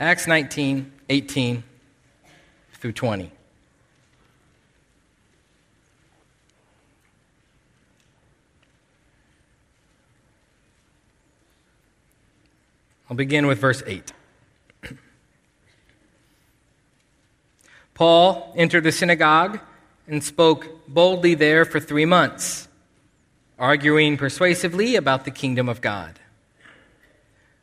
Acts 19, 18 through 20. I'll begin with verse 8. Paul entered the synagogue and spoke boldly there for three months, arguing persuasively about the kingdom of God.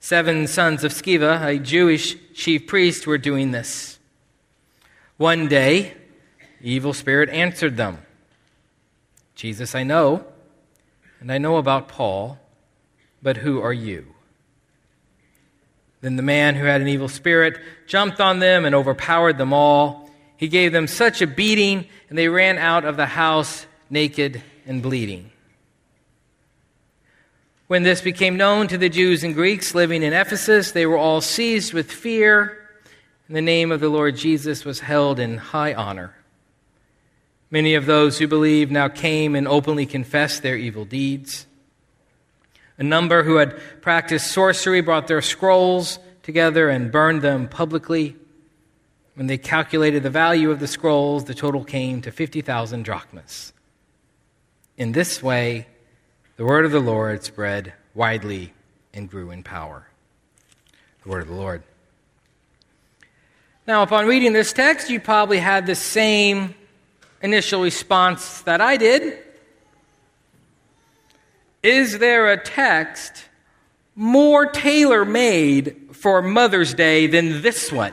Seven sons of Sceva, a Jewish chief priest, were doing this. One day, the evil spirit answered them Jesus, I know, and I know about Paul, but who are you? Then the man who had an evil spirit jumped on them and overpowered them all. He gave them such a beating, and they ran out of the house naked and bleeding. When this became known to the Jews and Greeks living in Ephesus, they were all seized with fear, and the name of the Lord Jesus was held in high honor. Many of those who believed now came and openly confessed their evil deeds. A number who had practiced sorcery brought their scrolls together and burned them publicly. When they calculated the value of the scrolls, the total came to 50,000 drachmas. In this way, the word of the Lord spread widely and grew in power. The word of the Lord. Now, upon reading this text, you probably had the same initial response that I did. Is there a text more tailor made for Mother's Day than this one?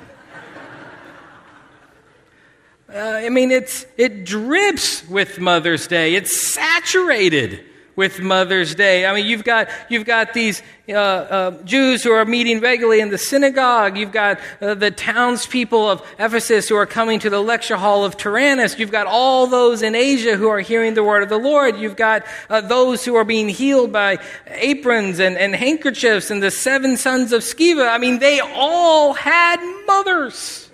Uh, I mean, it's, it drips with Mother's Day. It's saturated with Mother's Day. I mean, you've got, you've got these uh, uh, Jews who are meeting regularly in the synagogue. You've got uh, the townspeople of Ephesus who are coming to the lecture hall of Tyrannus. You've got all those in Asia who are hearing the word of the Lord. You've got uh, those who are being healed by aprons and, and handkerchiefs and the seven sons of Sceva. I mean, they all had mothers.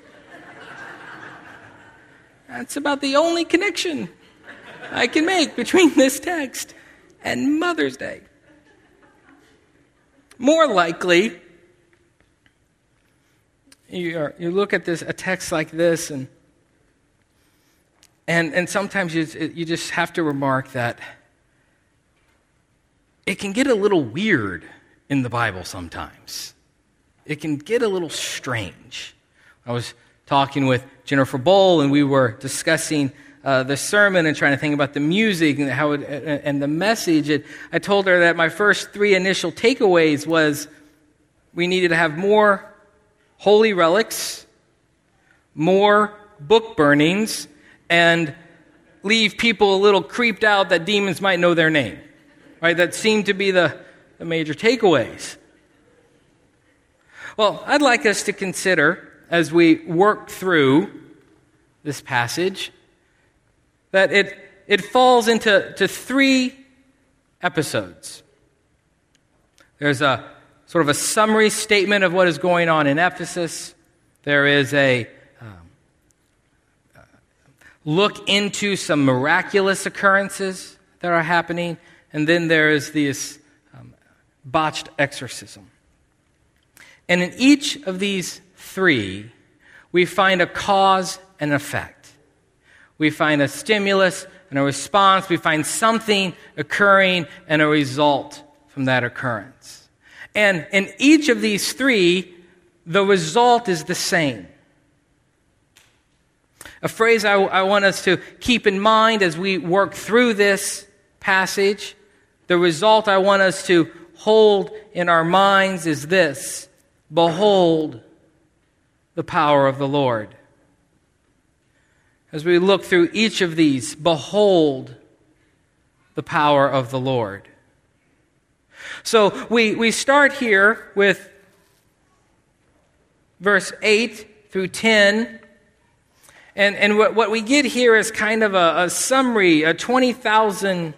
That's about the only connection I can make between this text and Mother's Day. More likely, you, are, you look at this a text like this, and and and sometimes you you just have to remark that it can get a little weird in the Bible sometimes. It can get a little strange. I was talking with Jennifer Bowl, and we were discussing uh, the sermon and trying to think about the music and how it, and the message. And I told her that my first three initial takeaways was we needed to have more holy relics, more book burnings, and leave people a little creeped out that demons might know their name. Right? That seemed to be the, the major takeaways. Well, I'd like us to consider as we work through this passage that it, it falls into to three episodes. There's a sort of a summary statement of what is going on in Ephesus. There is a um, look into some miraculous occurrences that are happening, and then there is this um, botched exorcism. And in each of these three, we find a cause and effect. We find a stimulus and a response. We find something occurring and a result from that occurrence. And in each of these three, the result is the same. A phrase I, I want us to keep in mind as we work through this passage. The result I want us to hold in our minds is this Behold the power of the Lord. As we look through each of these, behold the power of the Lord. So we, we start here with verse 8 through 10. And, and what, what we get here is kind of a, a summary, a 20,000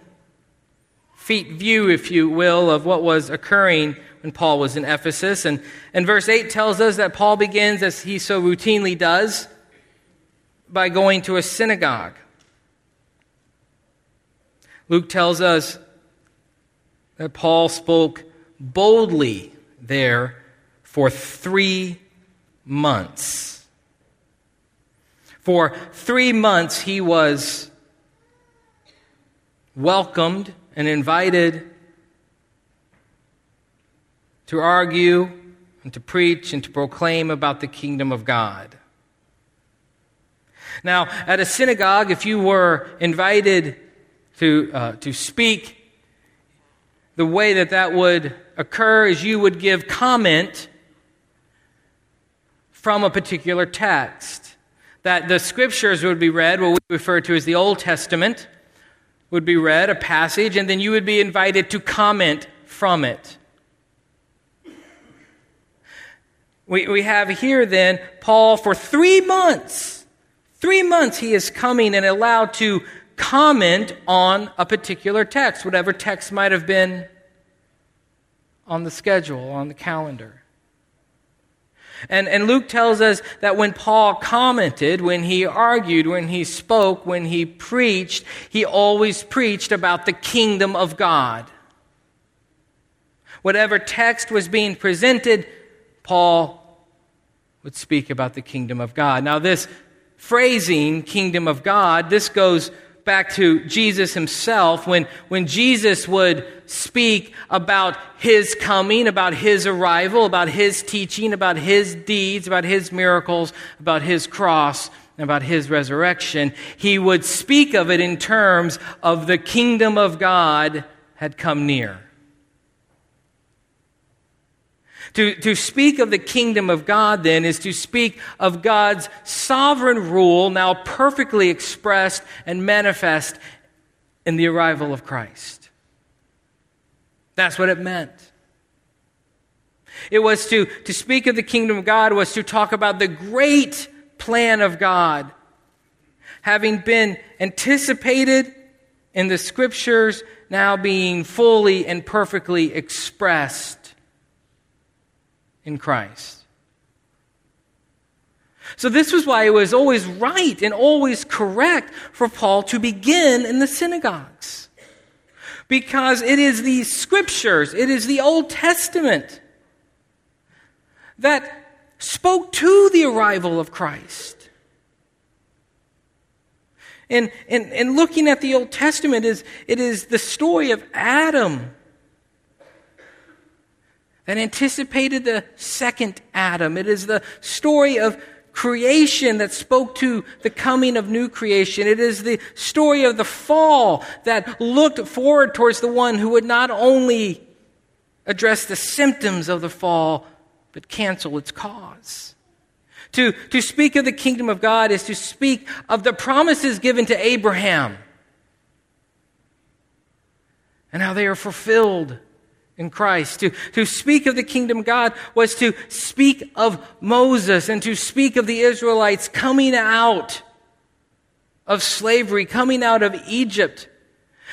feet view, if you will, of what was occurring when Paul was in Ephesus. And, and verse 8 tells us that Paul begins, as he so routinely does, by going to a synagogue. Luke tells us that Paul spoke boldly there for three months. For three months, he was welcomed and invited to argue and to preach and to proclaim about the kingdom of God. Now, at a synagogue, if you were invited to, uh, to speak, the way that that would occur is you would give comment from a particular text. That the scriptures would be read, what we refer to as the Old Testament, would be read, a passage, and then you would be invited to comment from it. We, we have here then Paul for three months. Three months he is coming and allowed to comment on a particular text, whatever text might have been on the schedule, on the calendar. And, and Luke tells us that when Paul commented, when he argued, when he spoke, when he preached, he always preached about the kingdom of God. Whatever text was being presented, Paul would speak about the kingdom of God. Now, this phrasing, kingdom of God, this goes back to Jesus himself when, when Jesus would speak about his coming, about his arrival, about his teaching, about his deeds, about his miracles, about his cross, about his resurrection. He would speak of it in terms of the kingdom of God had come near. To, to speak of the kingdom of God, then, is to speak of God's sovereign rule, now perfectly expressed and manifest in the arrival of Christ. That's what it meant. It was to, to speak of the kingdom of God, was to talk about the great plan of God, having been anticipated in the scriptures, now being fully and perfectly expressed in Christ. So, this was why it was always right and always correct for Paul to begin in the synagogues. Because it is the scriptures, it is the Old Testament that spoke to the arrival of Christ. And, and, and looking at the Old Testament, is, it is the story of Adam that anticipated the second Adam. It is the story of creation that spoke to the coming of new creation. It is the story of the fall that looked forward towards the one who would not only address the symptoms of the fall, but cancel its cause. To, to speak of the kingdom of God is to speak of the promises given to Abraham and how they are fulfilled in Christ. To, to speak of the kingdom God was to speak of Moses and to speak of the Israelites coming out of slavery, coming out of Egypt,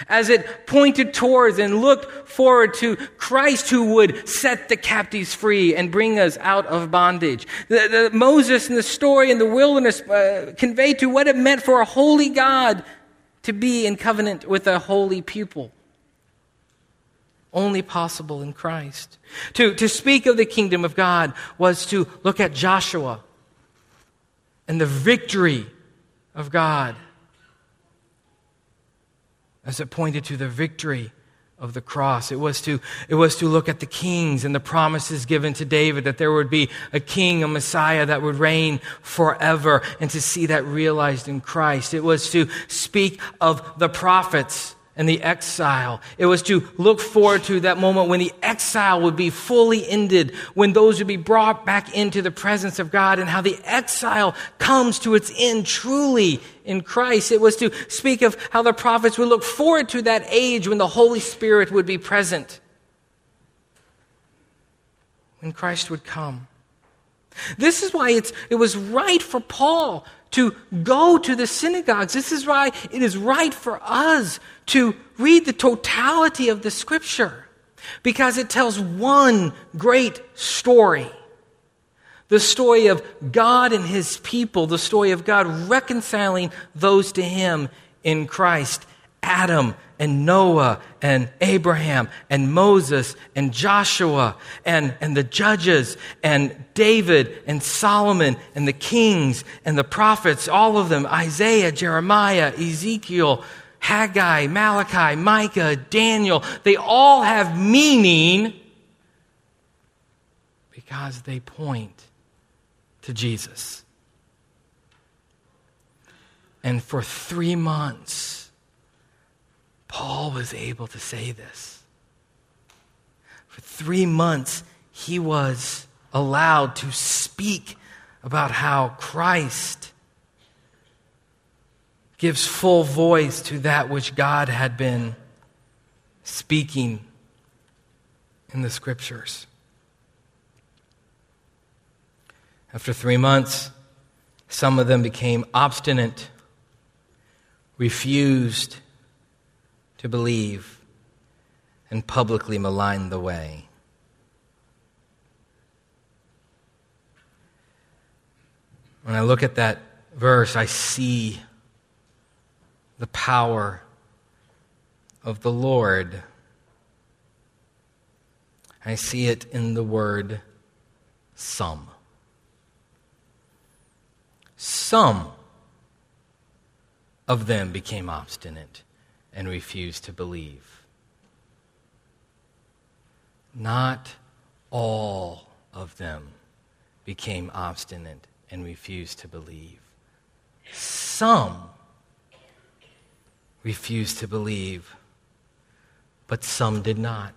as it pointed towards and looked forward to Christ who would set the captives free and bring us out of bondage. The, the Moses and the story in the wilderness uh, conveyed to what it meant for a holy God to be in covenant with a holy people only possible in Christ. To, to speak of the kingdom of God was to look at Joshua and the victory of God as it pointed to the victory of the cross. It was to, it was to look at the kings and the promises given to David that there would be a king, a Messiah that would reign forever and to see that realized in Christ. It was to speak of the prophets and the exile. It was to look forward to that moment when the exile would be fully ended, when those would be brought back into the presence of God, and how the exile comes to its end truly in Christ. It was to speak of how the prophets would look forward to that age when the Holy Spirit would be present, when Christ would come. This is why it was right for Paul to go to the synagogues. This is why it is right for us to read the totality of the scripture because it tells one great story. The story of God and his people, the story of God reconciling those to him in Christ. Adam and Noah and Abraham and Moses and Joshua and, and the judges and David and Solomon and the kings and the prophets, all of them, Isaiah, Jeremiah, Ezekiel, Haggai, Malachi, Micah, Daniel, they all have meaning because they point to Jesus. And for three months, Paul was able to say this. For three months, he was allowed to speak about how Christ gives full voice to that which God had been speaking in the scriptures. After three months, some of them became obstinate, refused to believe and publicly malign the way. When I look at that verse, I see the power of the Lord. I see it in the word some. Some of them became obstinate and refused to believe. Not all of them became obstinate and refused to believe. Some refused to believe, but some did not.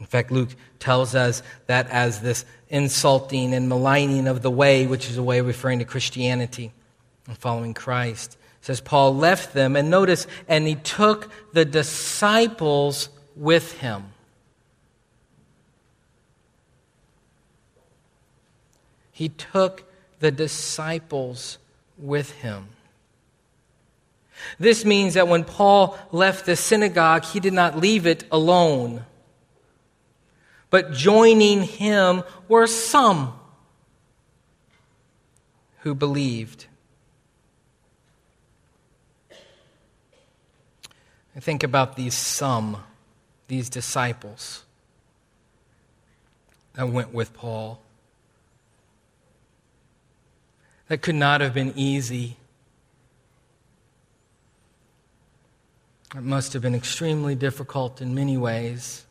In fact, Luke tells us that as this insulting and maligning of the way, which is a way referring to Christianity and following Christ, says Paul left them, and notice, and he took the disciples with him. He took the disciples with him. This means that when Paul left the synagogue, he did not leave it alone. But joining him were some who believed. I think about these some, these disciples that went with Paul. That could not have been easy. It must have been extremely difficult in many ways.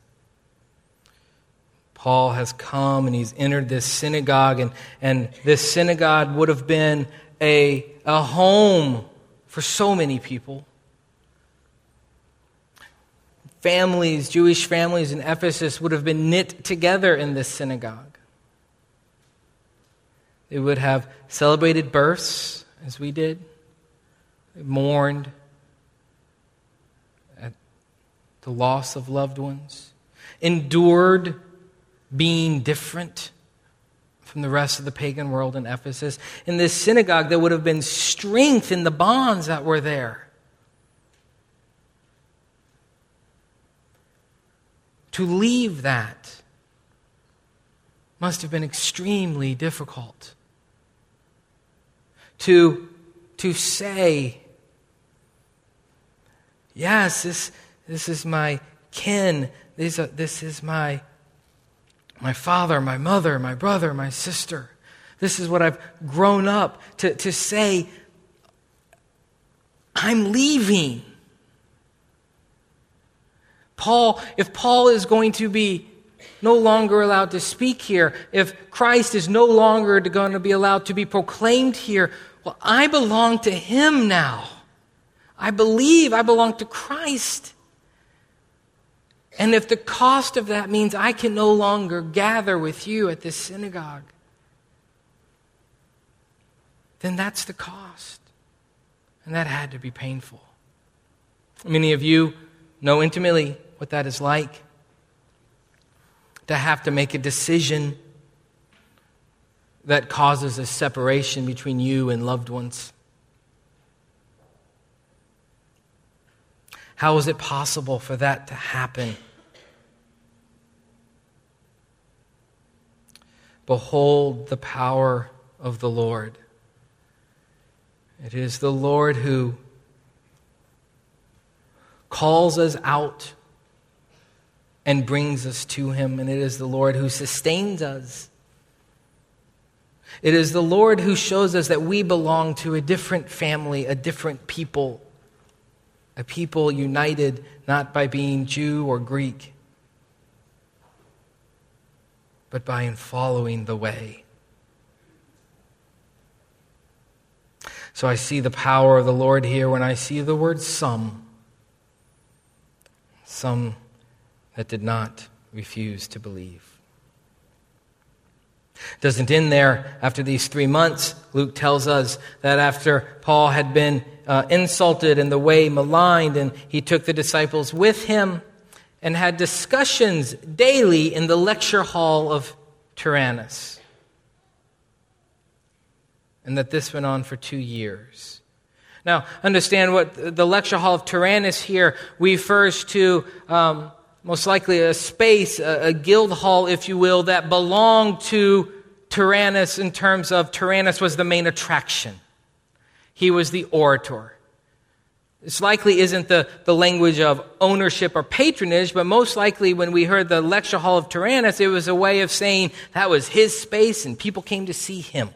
Paul has come and he's entered this synagogue, and, and this synagogue would have been a, a home for so many people families, Jewish families in Ephesus, would have been knit together in this synagogue. They would have celebrated births, as we did, they mourned at the loss of loved ones, endured being different from the rest of the pagan world in Ephesus. In this synagogue, there would have been strength in the bonds that were there. To leave that must have been extremely difficult. To, to say, yes, this, this is my kin, this, uh, this is my, my father, my mother, my brother, my sister. This is what I've grown up to, to say, I'm leaving. Paul, if Paul is going to be no longer allowed to speak here, if Christ is no longer going to be allowed to be proclaimed here, well, I belong to him now. I believe I belong to Christ. And if the cost of that means I can no longer gather with you at this synagogue, then that's the cost. And that had to be painful. Many of you know intimately what that is like to have to make a decision that causes a separation between you and loved ones. How is it possible for that to happen? Behold the power of the Lord. It is the Lord who calls us out and brings us to Him, and it is the Lord who sustains us. It is the Lord who shows us that we belong to a different family, a different people, a people united not by being Jew or Greek, but by in following the way. So I see the power of the Lord here when I see the word some. Some that did not refuse to believe. It Doesn't end there. After these three months, Luke tells us that after Paul had been uh, insulted and the way maligned, and he took the disciples with him and had discussions daily in the lecture hall of Tyrannus. And that this went on for two years. Now, understand what the lecture hall of Tyrannus here refers to. Um, most likely a space, a, a guild hall, if you will, that belonged to Tyrannus in terms of Tyrannus was the main attraction. He was the orator. This likely isn't the, the language of ownership or patronage, but most likely when we heard the lecture hall of Tyrannus, it was a way of saying that was his space and people came to see him.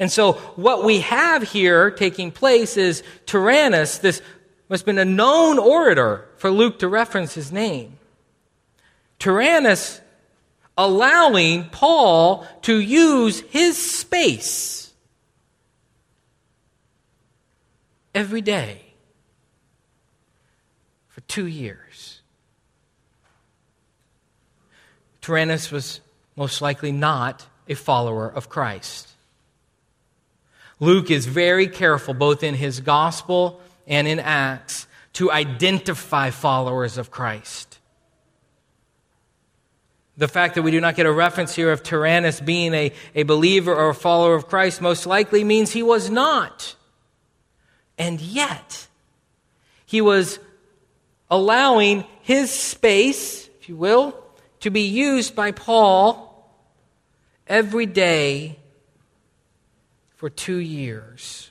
And so what we have here taking place is Tyrannus, this must have been a known orator for Luke to reference his name. Tyrannus allowing Paul to use his space every day for two years. Tyrannus was most likely not a follower of Christ. Luke is very careful, both in his gospel and in Acts to identify followers of Christ. The fact that we do not get a reference here of Tyrannus being a, a believer or a follower of Christ most likely means he was not. And yet, he was allowing his space, if you will, to be used by Paul every day for two years.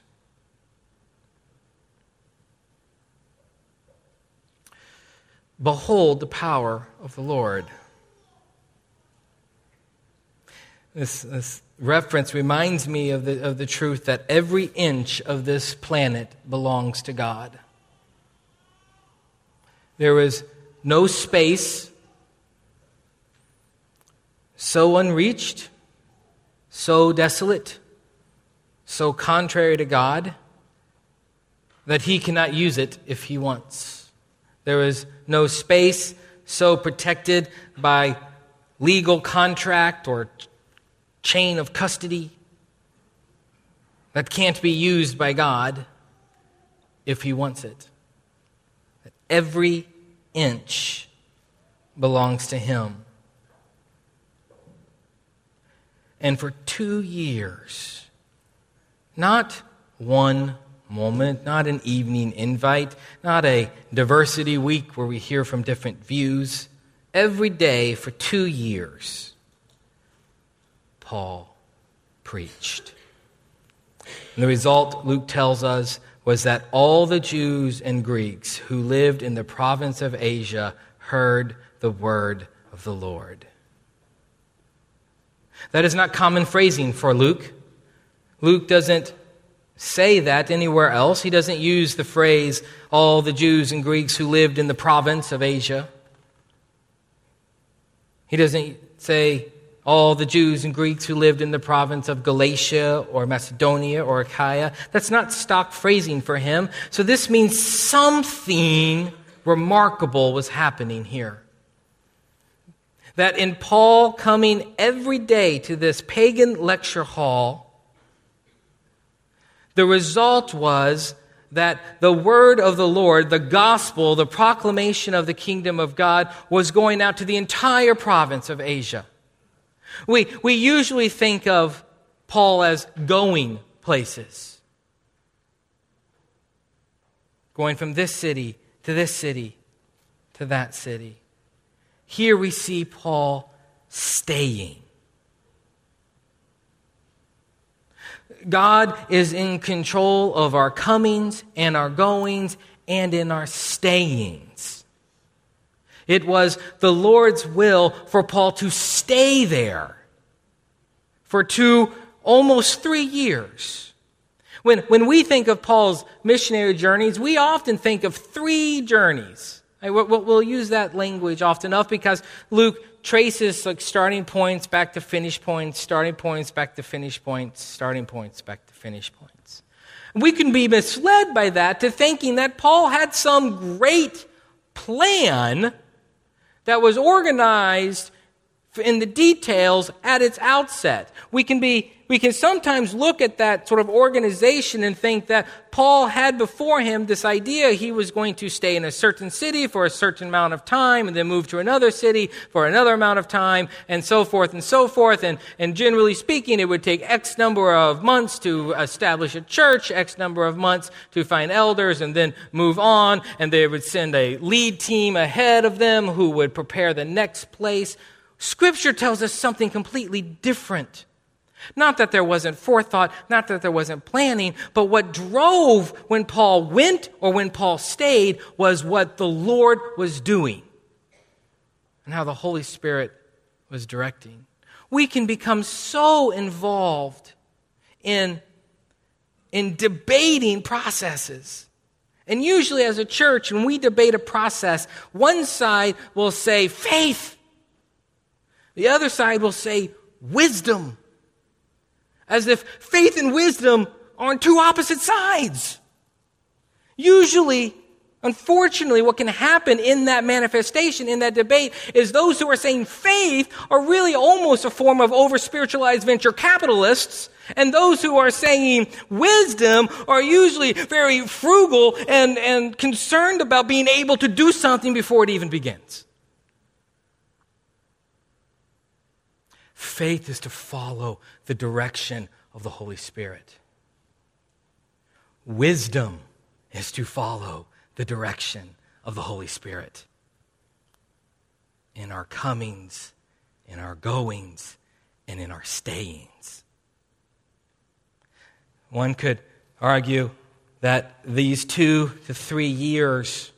Behold the power of the Lord. This, this reference reminds me of the, of the truth that every inch of this planet belongs to God. There is no space so unreached, so desolate, so contrary to God that He cannot use it if He wants. There is no space so protected by legal contract or chain of custody that can't be used by God if He wants it. Every inch belongs to Him. And for two years, not one moment, not an evening invite, not a diversity week where we hear from different views. Every day for two years, Paul preached. And the result, Luke tells us, was that all the Jews and Greeks who lived in the province of Asia heard the word of the Lord. That is not common phrasing for Luke. Luke doesn't say that anywhere else. He doesn't use the phrase, all the Jews and Greeks who lived in the province of Asia. He doesn't say, all the Jews and Greeks who lived in the province of Galatia or Macedonia or Achaia. That's not stock phrasing for him. So this means something remarkable was happening here. That in Paul coming every day to this pagan lecture hall, the result was that the word of the Lord, the gospel, the proclamation of the kingdom of God was going out to the entire province of Asia. We, we usually think of Paul as going places, going from this city to this city to that city. Here we see Paul staying. God is in control of our comings and our goings and in our stayings. It was the Lord's will for Paul to stay there for two, almost three years. When, when we think of Paul's missionary journeys, we often think of three journeys. We'll, use that language often enough because Luke traces like starting points back to finish points, starting points back to finish points, starting points back to finish points. We can be misled by that to thinking that Paul had some great plan that was organized in the details at its outset. We can be we can sometimes look at that sort of organization and think that Paul had before him this idea he was going to stay in a certain city for a certain amount of time and then move to another city for another amount of time and so forth and so forth. And, and generally speaking, it would take X number of months to establish a church, X number of months to find elders and then move on. And they would send a lead team ahead of them who would prepare the next place. Scripture tells us something completely different. Not that there wasn't forethought, not that there wasn't planning, but what drove when Paul went or when Paul stayed was what the Lord was doing and how the Holy Spirit was directing. We can become so involved in, in debating processes. And usually, as a church, when we debate a process, one side will say faith, the other side will say wisdom as if faith and wisdom are on two opposite sides. Usually, unfortunately, what can happen in that manifestation, in that debate, is those who are saying faith are really almost a form of over spiritualized venture capitalists. And those who are saying wisdom are usually very frugal and, and concerned about being able to do something before it even begins. Faith is to follow the direction of the Holy Spirit. Wisdom is to follow the direction of the Holy Spirit. In our comings, in our goings, and in our stayings. One could argue that these two to three years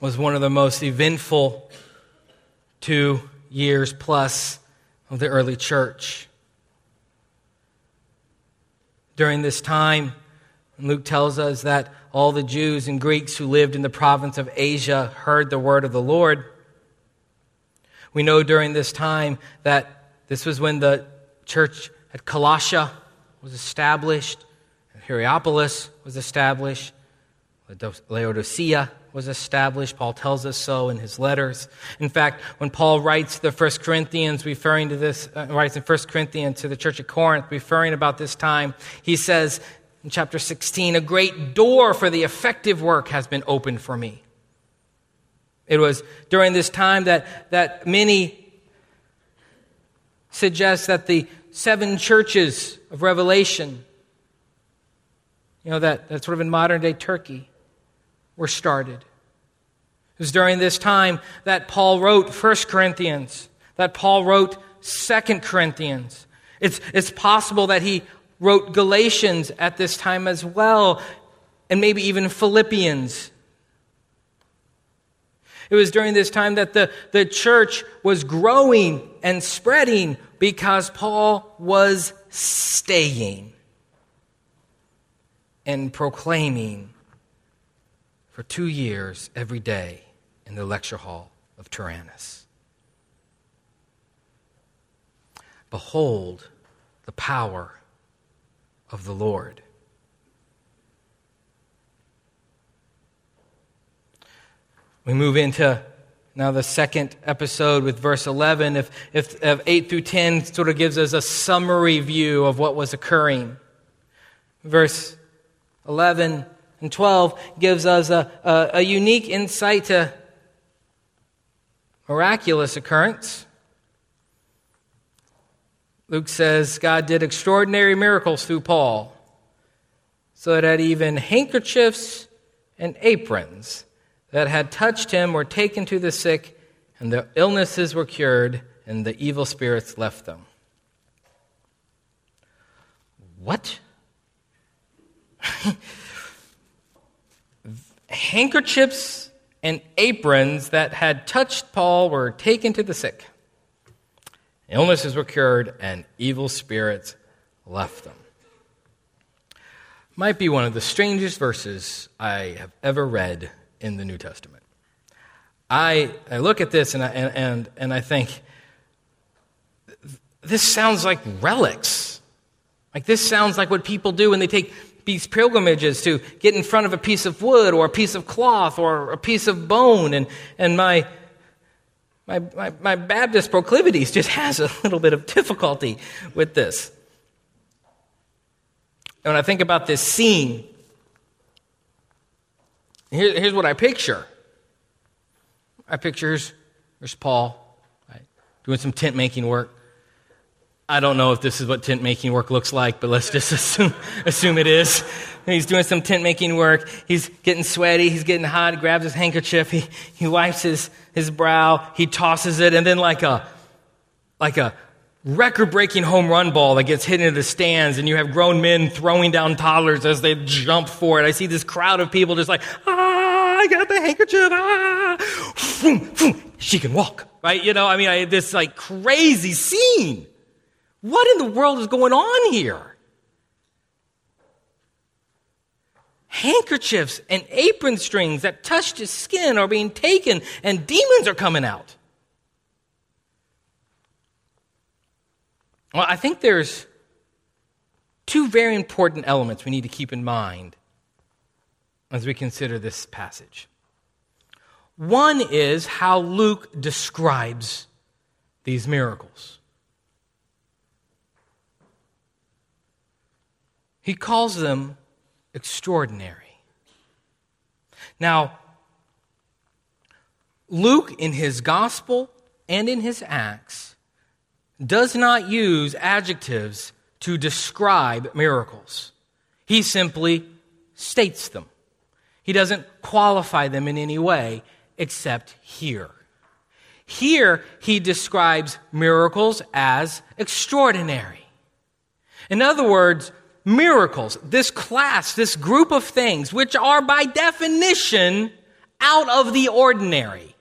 was one of the most eventful two years plus of the early church. During this time, Luke tells us that all the Jews and Greeks who lived in the province of Asia heard the word of the Lord. We know during this time that this was when the church at Colossia was established, Hierapolis was established, Laodicea was established. Paul tells us so in his letters. In fact, when Paul writes the First Corinthians, referring to this, uh, writes in First Corinthians to the church of Corinth, referring about this time, he says in chapter 16, a great door for the effective work has been opened for me. It was during this time that, that many suggest that the seven churches of Revelation, you know, that, that's sort of in modern day Turkey, were started. It was during this time that Paul wrote 1 Corinthians, that Paul wrote 2 Corinthians. It's, it's possible that he wrote Galatians at this time as well, and maybe even Philippians. It was during this time that the, the church was growing and spreading because Paul was staying. and proclaiming for two years every day in the lecture hall of Tyrannus. Behold the power of the Lord. We move into now the second episode with verse 11. If, if, if 8 through 10 sort of gives us a summary view of what was occurring. Verse 11 and 12 gives us a, a, a unique insight to miraculous occurrence. Luke says God did extraordinary miracles through Paul, so that even handkerchiefs and aprons that had touched him were taken to the sick, and the illnesses were cured, and the evil spirits left them. What? Handkerchiefs and aprons that had touched Paul were taken to the sick. Illnesses were cured, and evil spirits left them. Might be one of the strangest verses I have ever read in the New Testament. I, I look at this and I, and, and, and I think, this sounds like relics. Like, this sounds like what people do when they take these pilgrimages to get in front of a piece of wood or a piece of cloth or a piece of bone. And, and my, my, my, my Baptist proclivities just has a little bit of difficulty with this. And when I think about this scene, here, here's what I picture. I picture here's, here's Paul right, doing some tent making work. I don't know if this is what tent making work looks like, but let's just assume, assume it is. He's doing some tent making work. He's getting sweaty. He's getting hot. He grabs his handkerchief. He, he wipes his, his brow. He tosses it. And then, like a, like a record breaking home run ball that gets hit into the stands, and you have grown men throwing down toddlers as they jump for it. I see this crowd of people just like, ah, I got the handkerchief. Ah. She can walk, right? You know, I mean, I, this like crazy scene. What in the world is going on here? Handkerchiefs and apron strings that touched his skin are being taken, and demons are coming out. Well, I think there's two very important elements we need to keep in mind as we consider this passage. One is how Luke describes these miracles. He calls them extraordinary. Now, Luke, in his gospel and in his Acts, does not use adjectives to describe miracles. He simply states them. He doesn't qualify them in any way except here. Here, he describes miracles as extraordinary. In other words, miracles, this class, this group of things, which are by definition out of the ordinary.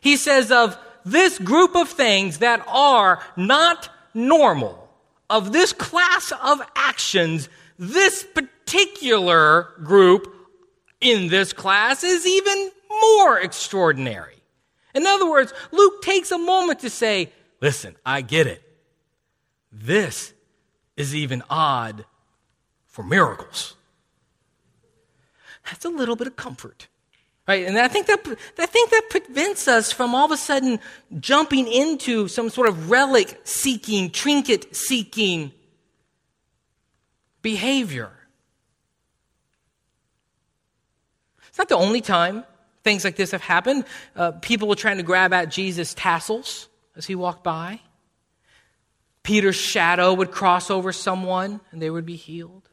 He says of this group of things that are not normal, of this class of actions, this particular group in this class is even more extraordinary. In other words, Luke takes a moment to say, listen, I get it. This is even odd for miracles. That's a little bit of comfort. Right? And I think that I think that prevents us from all of a sudden jumping into some sort of relic seeking, trinket seeking behavior. It's not the only time things like this have happened. Uh, people were trying to grab at Jesus' tassels as he walked by. Peter's shadow would cross over someone and they would be healed.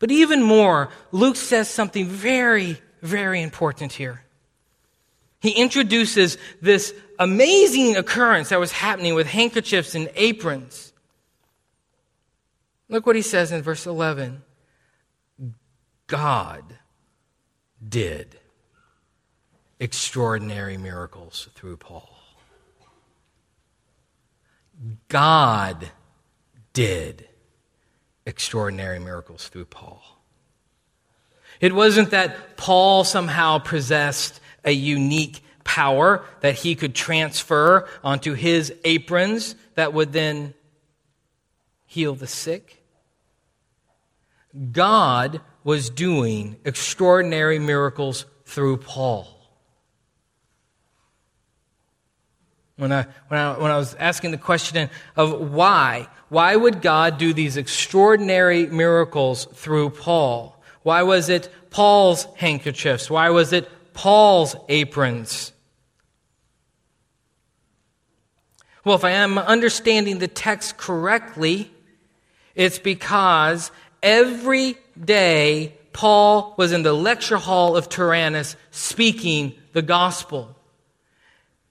But even more, Luke says something very, very important here. He introduces this amazing occurrence that was happening with handkerchiefs and aprons. Look what he says in verse 11 God did extraordinary miracles through Paul. God did extraordinary miracles through Paul. It wasn't that Paul somehow possessed a unique power that he could transfer onto his aprons that would then heal the sick. God was doing extraordinary miracles through Paul. When I, when, I, when I was asking the question of why, why would God do these extraordinary miracles through Paul? Why was it Paul's handkerchiefs? Why was it Paul's aprons? Well, if I am understanding the text correctly, it's because every day Paul was in the lecture hall of Tyrannus speaking the gospel.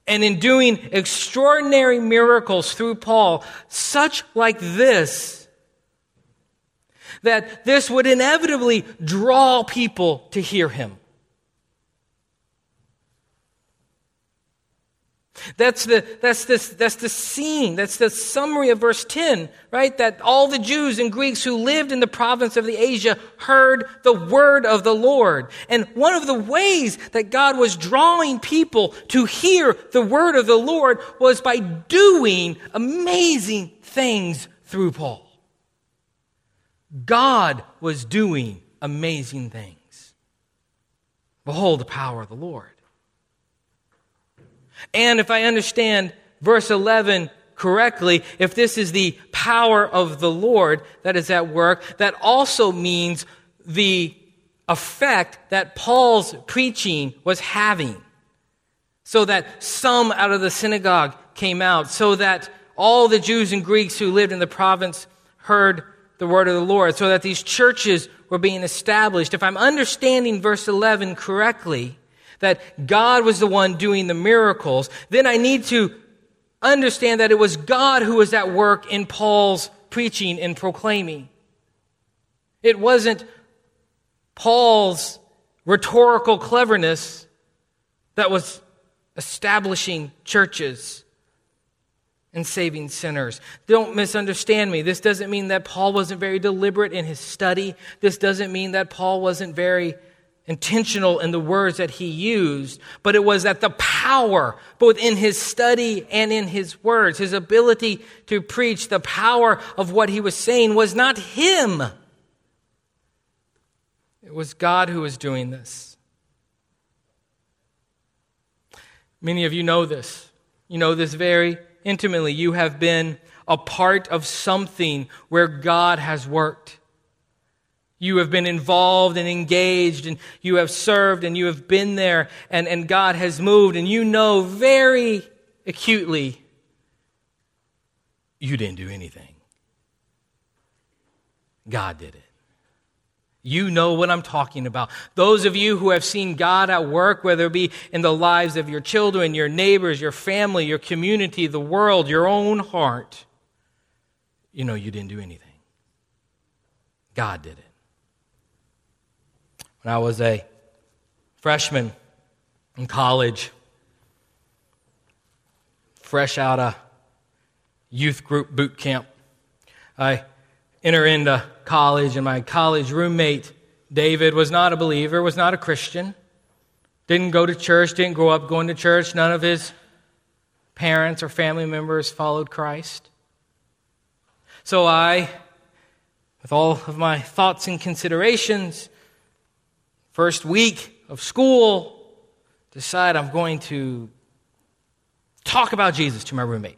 And in doing extraordinary miracles through Paul, such like this, that this would inevitably draw people to hear him. That's the, that's, this, that's the scene. That's the summary of verse 10, right? That all the Jews and Greeks who lived in the province of the Asia heard the word of the Lord. And one of the ways that God was drawing people to hear the word of the Lord was by doing amazing things through Paul. God was doing amazing things. Behold the power of the Lord. And if I understand verse 11 correctly, if this is the power of the Lord that is at work, that also means the effect that Paul's preaching was having. So that some out of the synagogue came out, so that all the Jews and Greeks who lived in the province heard the word of the Lord, so that these churches were being established. If I'm understanding verse 11 correctly, that God was the one doing the miracles, then I need to understand that it was God who was at work in Paul's preaching and proclaiming. It wasn't Paul's rhetorical cleverness that was establishing churches and saving sinners. Don't misunderstand me. This doesn't mean that Paul wasn't very deliberate in his study. This doesn't mean that Paul wasn't very intentional in the words that he used, but it was that the power, both in his study and in his words, his ability to preach, the power of what he was saying was not him. It was God who was doing this. Many of you know this. You know this very intimately. You have been a part of something where God has worked. You have been involved and engaged, and you have served, and you have been there, and, and God has moved, and you know very acutely you didn't do anything. God did it. You know what I'm talking about. Those of you who have seen God at work, whether it be in the lives of your children, your neighbors, your family, your community, the world, your own heart, you know you didn't do anything. God did it when I was a freshman in college, fresh out of youth group boot camp. I enter into college, and my college roommate, David, was not a believer, was not a Christian, didn't go to church, didn't grow up going to church. None of his parents or family members followed Christ. So I, with all of my thoughts and considerations, first week of school, decide I'm going to talk about Jesus to my roommate.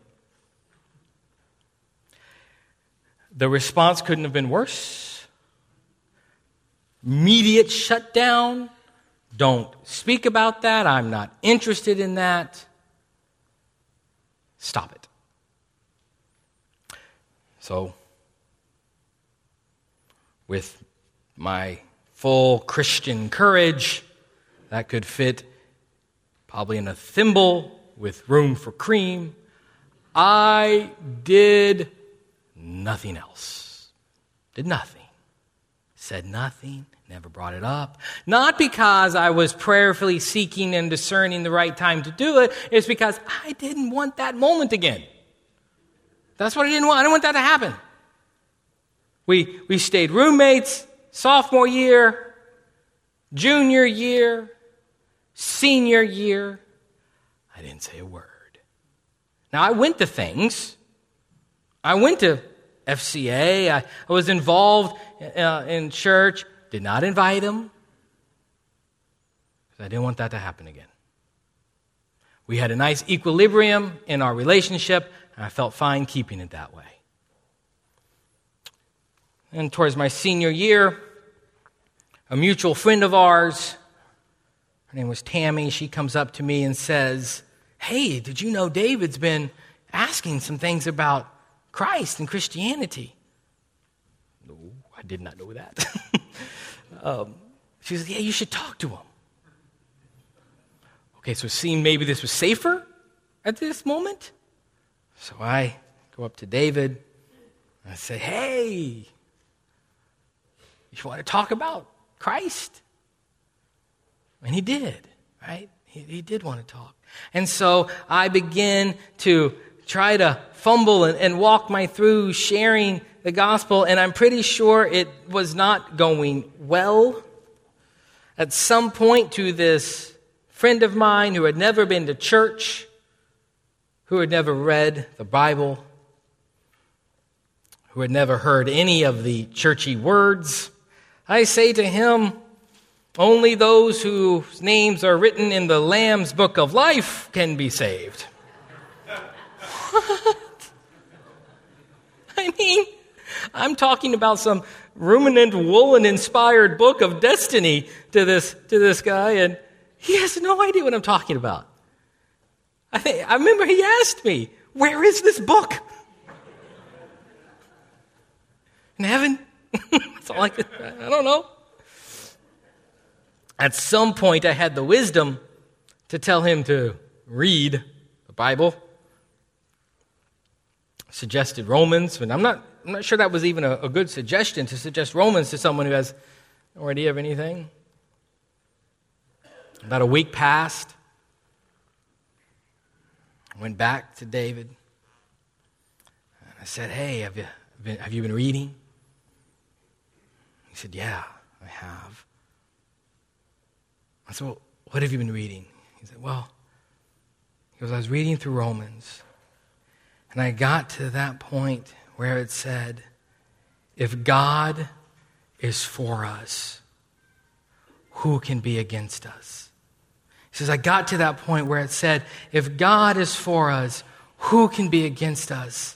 The response couldn't have been worse. Immediate shutdown. Don't speak about that. I'm not interested in that. Stop it. So, with my full Christian courage that could fit probably in a thimble with room for cream. I did nothing else. Did nothing. Said nothing. Never brought it up. Not because I was prayerfully seeking and discerning the right time to do it. It's because I didn't want that moment again. That's what I didn't want. I didn't want that to happen. We, we stayed roommates sophomore year, junior year, senior year. I didn't say a word. Now, I went to things. I went to FCA. I, I was involved uh, in church. Did not invite him. I didn't want that to happen again. We had a nice equilibrium in our relationship, and I felt fine keeping it that way. And towards my senior year, a mutual friend of ours, her name was Tammy, she comes up to me and says, Hey, did you know David's been asking some things about Christ and Christianity? No, I did not know that. um, she said, Yeah, you should talk to him. Okay, so it seemed maybe this was safer at this moment. So I go up to David and I say, Hey, you want to talk about Christ? And he did, right? He, he did want to talk. And so I begin to try to fumble and, and walk my through sharing the gospel, and I'm pretty sure it was not going well. At some point, to this friend of mine who had never been to church, who had never read the Bible, who had never heard any of the churchy words, I say to him, only those whose names are written in the Lamb's book of life can be saved. what? I mean, I'm talking about some ruminant woolen inspired book of destiny to this, to this guy, and he has no idea what I'm talking about. I, I remember he asked me, Where is this book? In heaven? All I could, I don't know. At some point, I had the wisdom to tell him to read the Bible. Suggested Romans, but I'm not, I'm not sure that was even a, a good suggestion to suggest Romans to someone who has no idea of anything. About a week passed. I went back to David. And I said, Hey, have you been, have you been reading? He said, Yeah, I have. I said, Well, what have you been reading? He said, Well, he goes, I was reading through Romans. And I got to that point where it said, If God is for us, who can be against us? He says, I got to that point where it said, if God is for us, who can be against us?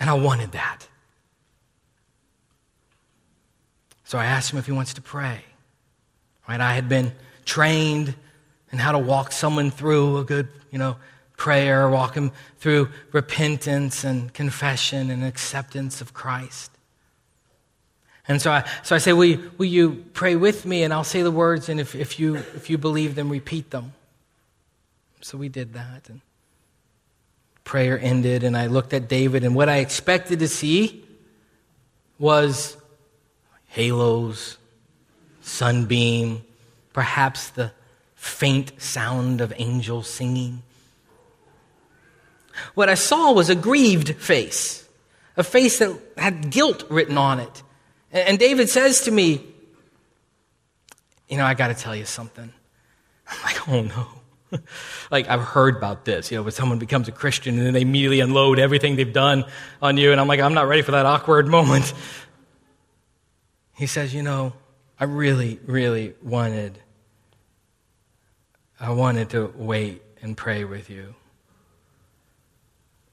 And I wanted that. So I asked him if he wants to pray. Right? I had been trained in how to walk someone through a good, you know, prayer, walk him through repentance and confession and acceptance of Christ. And so I, so I say, will you, will you pray with me? And I'll say the words, and if, if, you, if you believe them, repeat them. So we did that. And prayer ended, and I looked at David, and what I expected to see was halos, sunbeam, perhaps the faint sound of angels singing. What I saw was a grieved face, a face that had guilt written on it. And David says to me, You know, I got to tell you something. I'm like, Oh no. like, I've heard about this, you know, when someone becomes a Christian and then they immediately unload everything they've done on you. And I'm like, I'm not ready for that awkward moment. He says, You know, I really, really wanted, I wanted to wait and pray with you.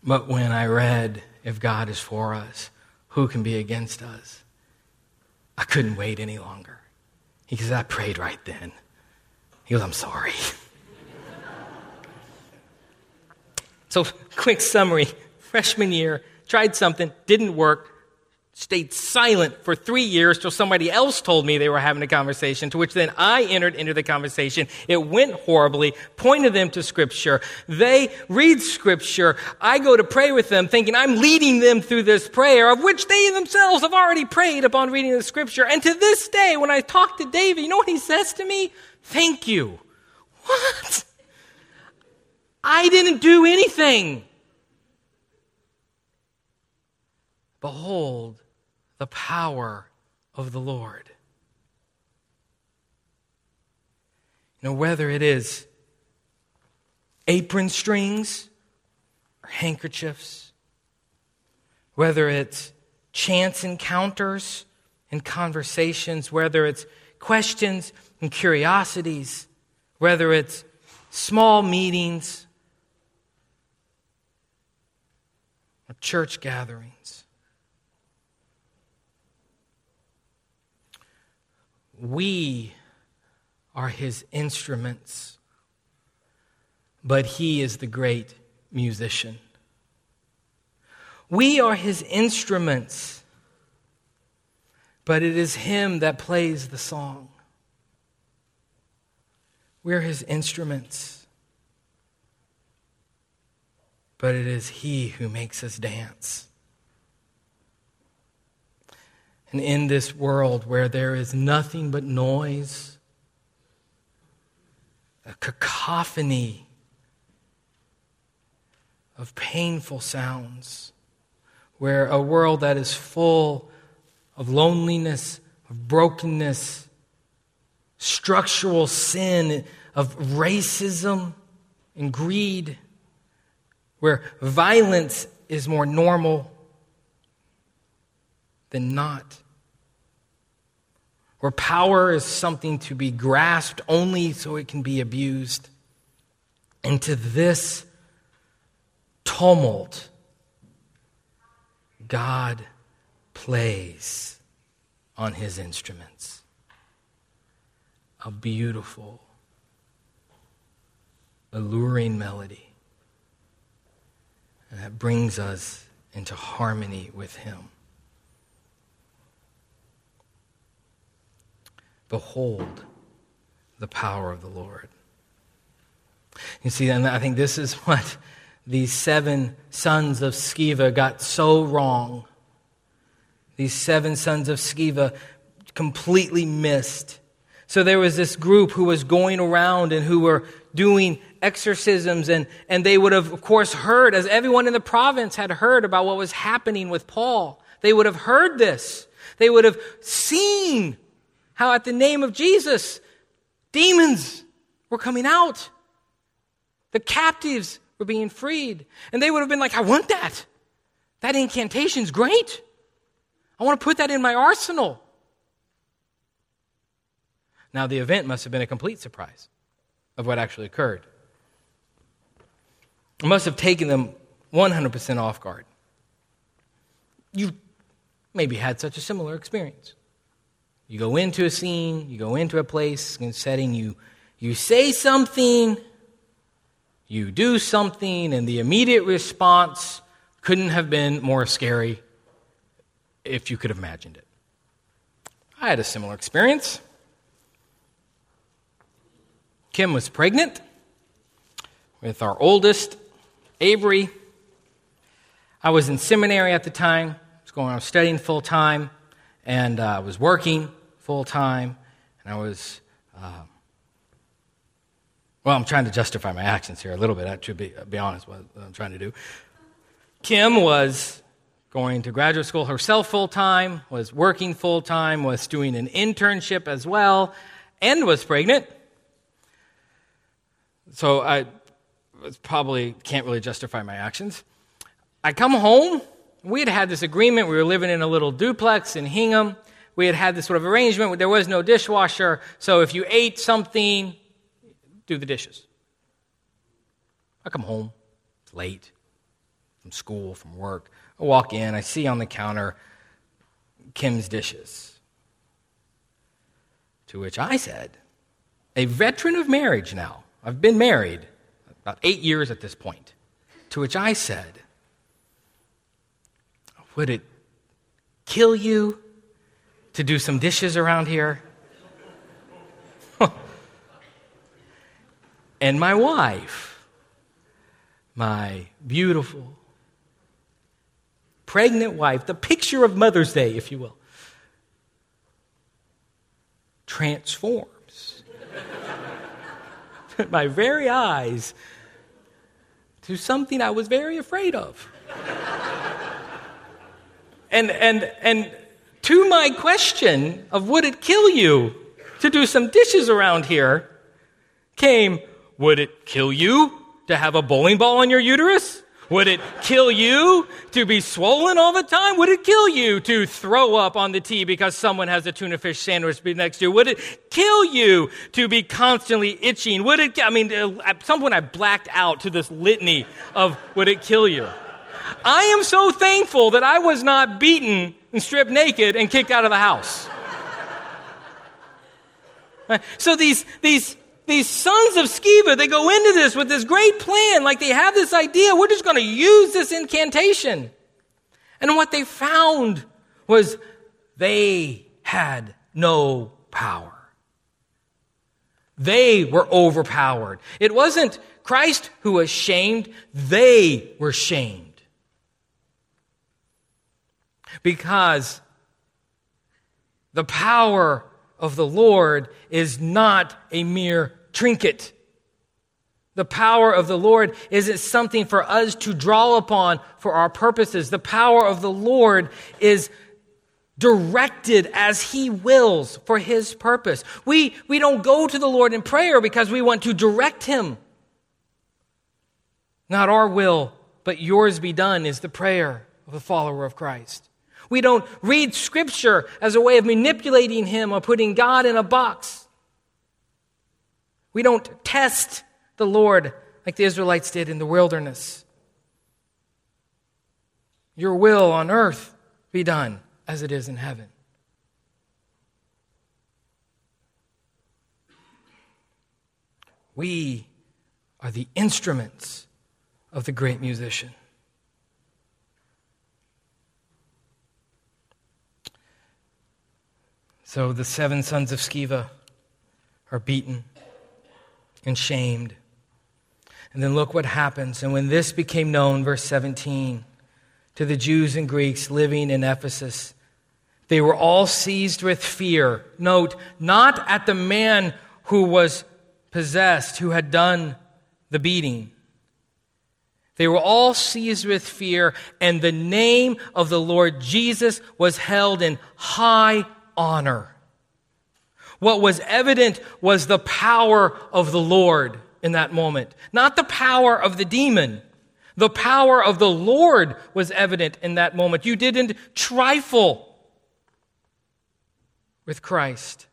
But when I read, if God is for us, who can be against us? I couldn't wait any longer. He says, I prayed right then. He goes, I'm sorry. so, quick summary freshman year, tried something, didn't work, stayed silent for three years till somebody else told me they were having a conversation, to which then I entered into the conversation. It went horribly, pointed them to Scripture. They read Scripture. I go to pray with them, thinking I'm leading them through this prayer, of which they themselves have already prayed upon reading the Scripture. And to this day, when I talk to David, you know what he says to me? Thank you. What? I didn't do anything. Behold, the power of the Lord. You know, whether it is apron strings or handkerchiefs, whether it's chance encounters and conversations, whether it's questions and curiosities, whether it's small meetings or church gatherings. We are his instruments, but he is the great musician. We are his instruments, but it is him that plays the song. We're his instruments, but it is he who makes us dance. And in this world where there is nothing but noise, a cacophony of painful sounds, where a world that is full of loneliness, of brokenness, structural sin, of racism and greed, where violence is more normal than not, where power is something to be grasped only so it can be abused. Into this tumult, God plays on his instruments. A beautiful, alluring melody that brings us into harmony with him. Behold the power of the Lord. You see, and I think this is what these seven sons of Sceva got so wrong. These seven sons of Sceva completely missed. So there was this group who was going around and who were doing exorcisms, and, and they would have, of course, heard, as everyone in the province had heard about what was happening with Paul. They would have heard this. They would have seen how at the name of Jesus, demons were coming out. The captives were being freed. And they would have been like, I want that. That incantation's great. I want to put that in my arsenal. Now, the event must have been a complete surprise of what actually occurred. It must have taken them 100% off guard. You maybe had such a similar experience. You go into a scene, you go into a place and setting, you, you say something, you do something, and the immediate response couldn't have been more scary if you could have imagined it. I had a similar experience. Kim was pregnant with our oldest, Avery. I was in seminary at the time. I was going, I was studying full time, and uh, I was working full time, and I was, uh, well, I'm trying to justify my actions here a little bit. I should be, be honest what I'm trying to do. Kim was going to graduate school herself full time, was working full time, was doing an internship as well, and was pregnant. So I probably can't really justify my actions. I come home. We had had this agreement. We were living in a little duplex in Hingham we had had this sort of arrangement where there was no dishwasher, so if you ate something, do the dishes. I come home, it's late from school, from work. I walk in, I see on the counter Kim's dishes. To which I said, a veteran of marriage now, I've been married about eight years at this point. To which I said, Would it kill you to do some dishes around here. and my wife, my beautiful, pregnant wife, the picture of Mother's Day, if you will, transforms my very eyes to something I was very afraid of. and, and, and to my question of would it kill you to do some dishes around here came, would it kill you to have a bowling ball on your uterus? Would it kill you to be swollen all the time? Would it kill you to throw up on the T because someone has a tuna fish sandwich next to you? Would it kill you to be constantly itching? Would it, I mean, uh, at some point I blacked out to this litany of would it kill you? I am so thankful that I was not beaten and stripped naked and kicked out of the house. So these, these these sons of Sceva, they go into this with this great plan, like they have this idea, we're just going to use this incantation. And what they found was they had no power. They were overpowered. It wasn't Christ who was shamed, they were shamed. Because the power of the Lord is not a mere trinket. The power of the Lord isn't something for us to draw upon for our purposes. The power of the Lord is directed as He wills for His purpose. We, we don't go to the Lord in prayer because we want to direct Him. Not our will, but yours be done is the prayer of a follower of Christ. We don't read Scripture as a way of manipulating Him or putting God in a box. We don't test the Lord like the Israelites did in the wilderness. Your will on earth be done as it is in heaven. We are the instruments of the great musician. So the seven sons of Sceva are beaten and shamed. And then look what happens. And when this became known, verse 17, to the Jews and Greeks living in Ephesus, they were all seized with fear. Note, not at the man who was possessed, who had done the beating. They were all seized with fear, and the name of the Lord Jesus was held in high honor. What was evident was the power of the Lord in that moment, not the power of the demon. The power of the Lord was evident in that moment. You didn't trifle with Christ.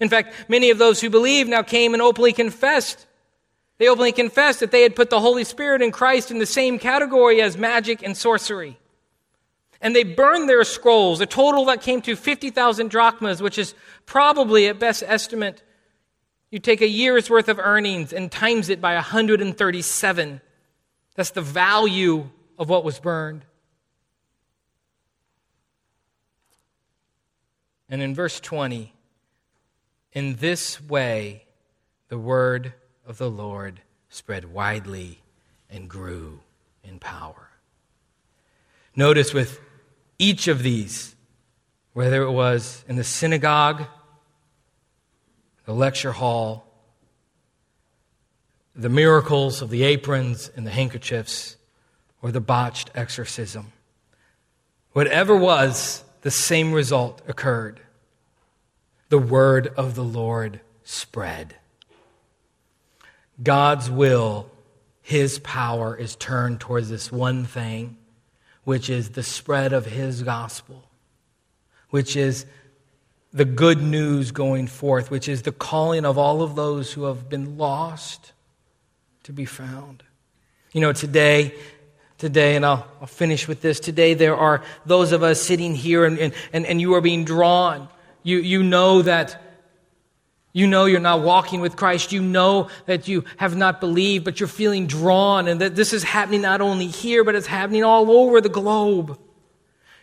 In fact, many of those who believed now came and openly confessed. They openly confessed that they had put the Holy Spirit and Christ in the same category as magic and sorcery. And they burned their scrolls, a total that came to 50,000 drachmas, which is probably, at best estimate, you take a year's worth of earnings and times it by 137. That's the value of what was burned. And in verse 20, in this way the word of the Lord spread widely and grew in power. Notice with each of these, whether it was in the synagogue, the lecture hall, the miracles of the aprons and the handkerchiefs, or the botched exorcism. Whatever was, the same result occurred. The word of the Lord spread. God's will, his power is turned towards this one thing which is the spread of his gospel, which is the good news going forth, which is the calling of all of those who have been lost to be found. You know, today, today, and I'll, I'll finish with this. Today, there are those of us sitting here, and, and, and you are being drawn. You, you know that you know you're not walking with Christ. You know that you have not believed, but you're feeling drawn, and that this is happening not only here, but it's happening all over the globe.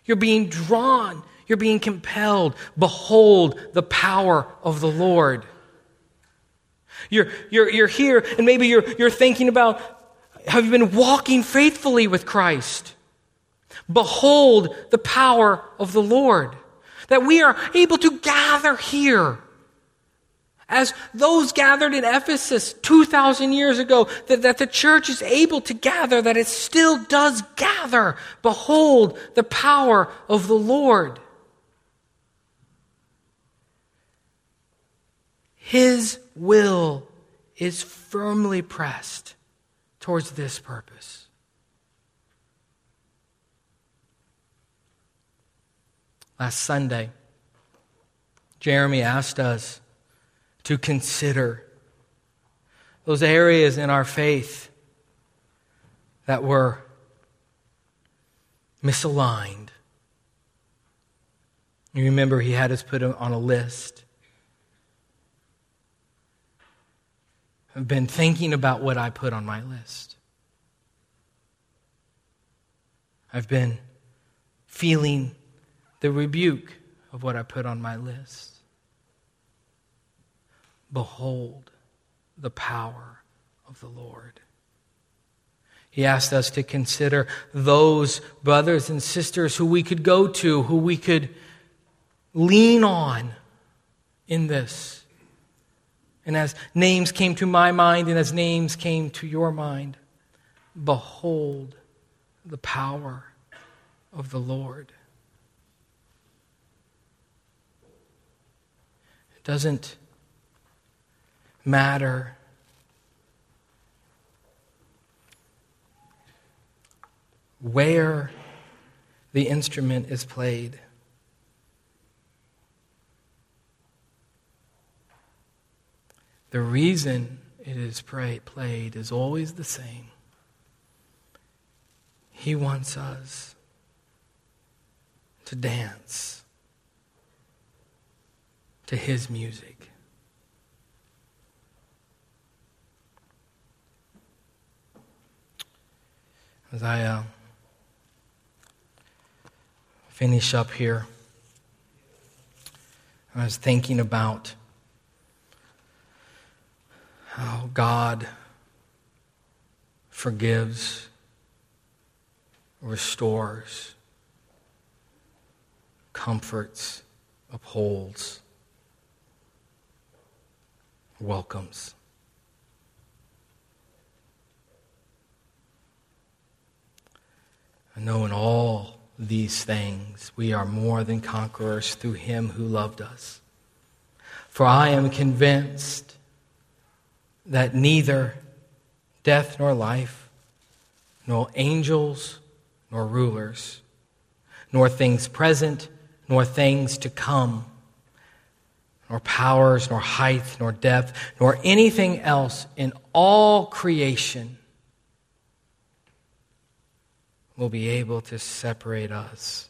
You're being drawn. You're being compelled. Behold the power of the Lord. You're, you're, you're here, and maybe you're, you're thinking about have you been walking faithfully with Christ? Behold the power of the Lord. That we are able to gather here as those gathered in Ephesus 2,000 years ago, that, that the church is able to gather, that it still does gather. Behold the power of the Lord. His will is firmly pressed towards this purpose. Last Sunday, Jeremy asked us to consider those areas in our faith that were misaligned. You remember he had us put on a list. I've been thinking about what I put on my list. I've been feeling the rebuke of what I put on my list. Behold the power of the Lord. He asked us to consider those brothers and sisters who we could go to, who we could lean on in this. And as names came to my mind and as names came to your mind, behold the power of the Lord. It doesn't matter where the instrument is played. The reason it is pray, played is always the same. He wants us to dance to His music. As I uh, finish up here. I was thinking about how God forgives, restores, comforts, upholds, welcomes. I know in all these things. We are more than conquerors through him who loved us. For I am convinced that neither death nor life, nor angels nor rulers, nor things present nor things to come, nor powers, nor height, nor depth, nor anything else in all creation will be able to separate us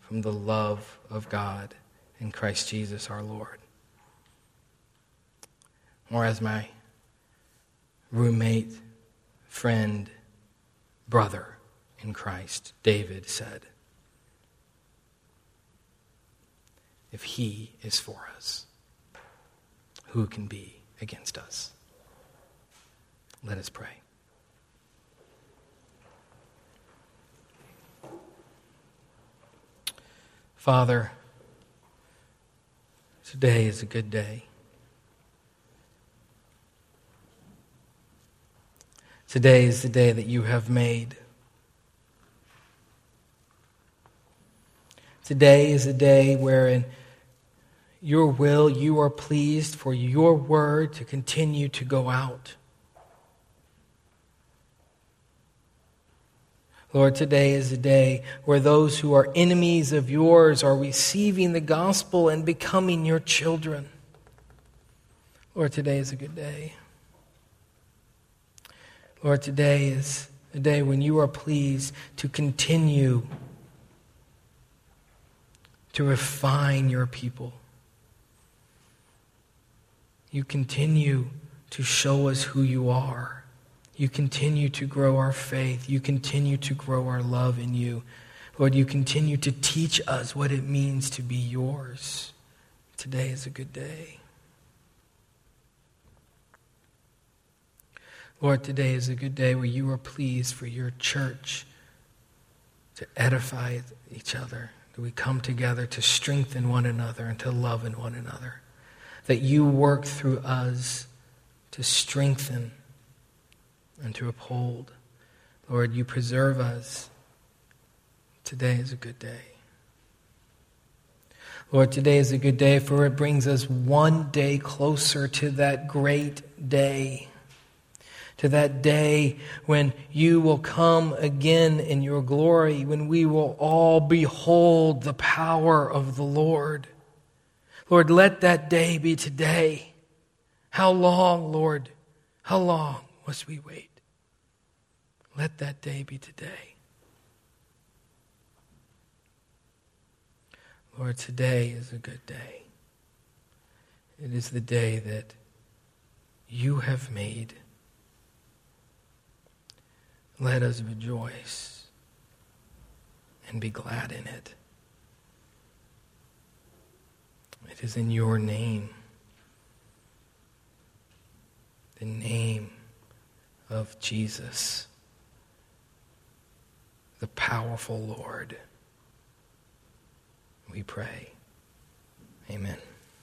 from the love of God in Christ Jesus our Lord. Or as my roommate, friend, brother in Christ, David said, if he is for us, who can be against us? Let us pray. Father, today is a good day. Today is the day that you have made. Today is a day wherein your will, you are pleased for your word to continue to go out. Lord, today is a day where those who are enemies of yours are receiving the gospel and becoming your children. Lord, today is a good day. Lord, today is a day when you are pleased to continue to refine your people. You continue to show us who you are. You continue to grow our faith. You continue to grow our love in you. Lord, you continue to teach us what it means to be yours. Today is a good day. Lord, today is a good day where you are pleased for your church to edify each other. That we come together to strengthen one another and to love in one another. That you work through us to strengthen and to uphold. Lord, you preserve us. Today is a good day. Lord, today is a good day, for it brings us one day closer to that great day. To that day when you will come again in your glory, when we will all behold the power of the Lord. Lord, let that day be today. How long, Lord? How long must we wait? Let that day be today. Lord, today is a good day. It is the day that you have made. Let us rejoice and be glad in it. It is in your name, the name of Jesus, the powerful Lord we pray. Amen.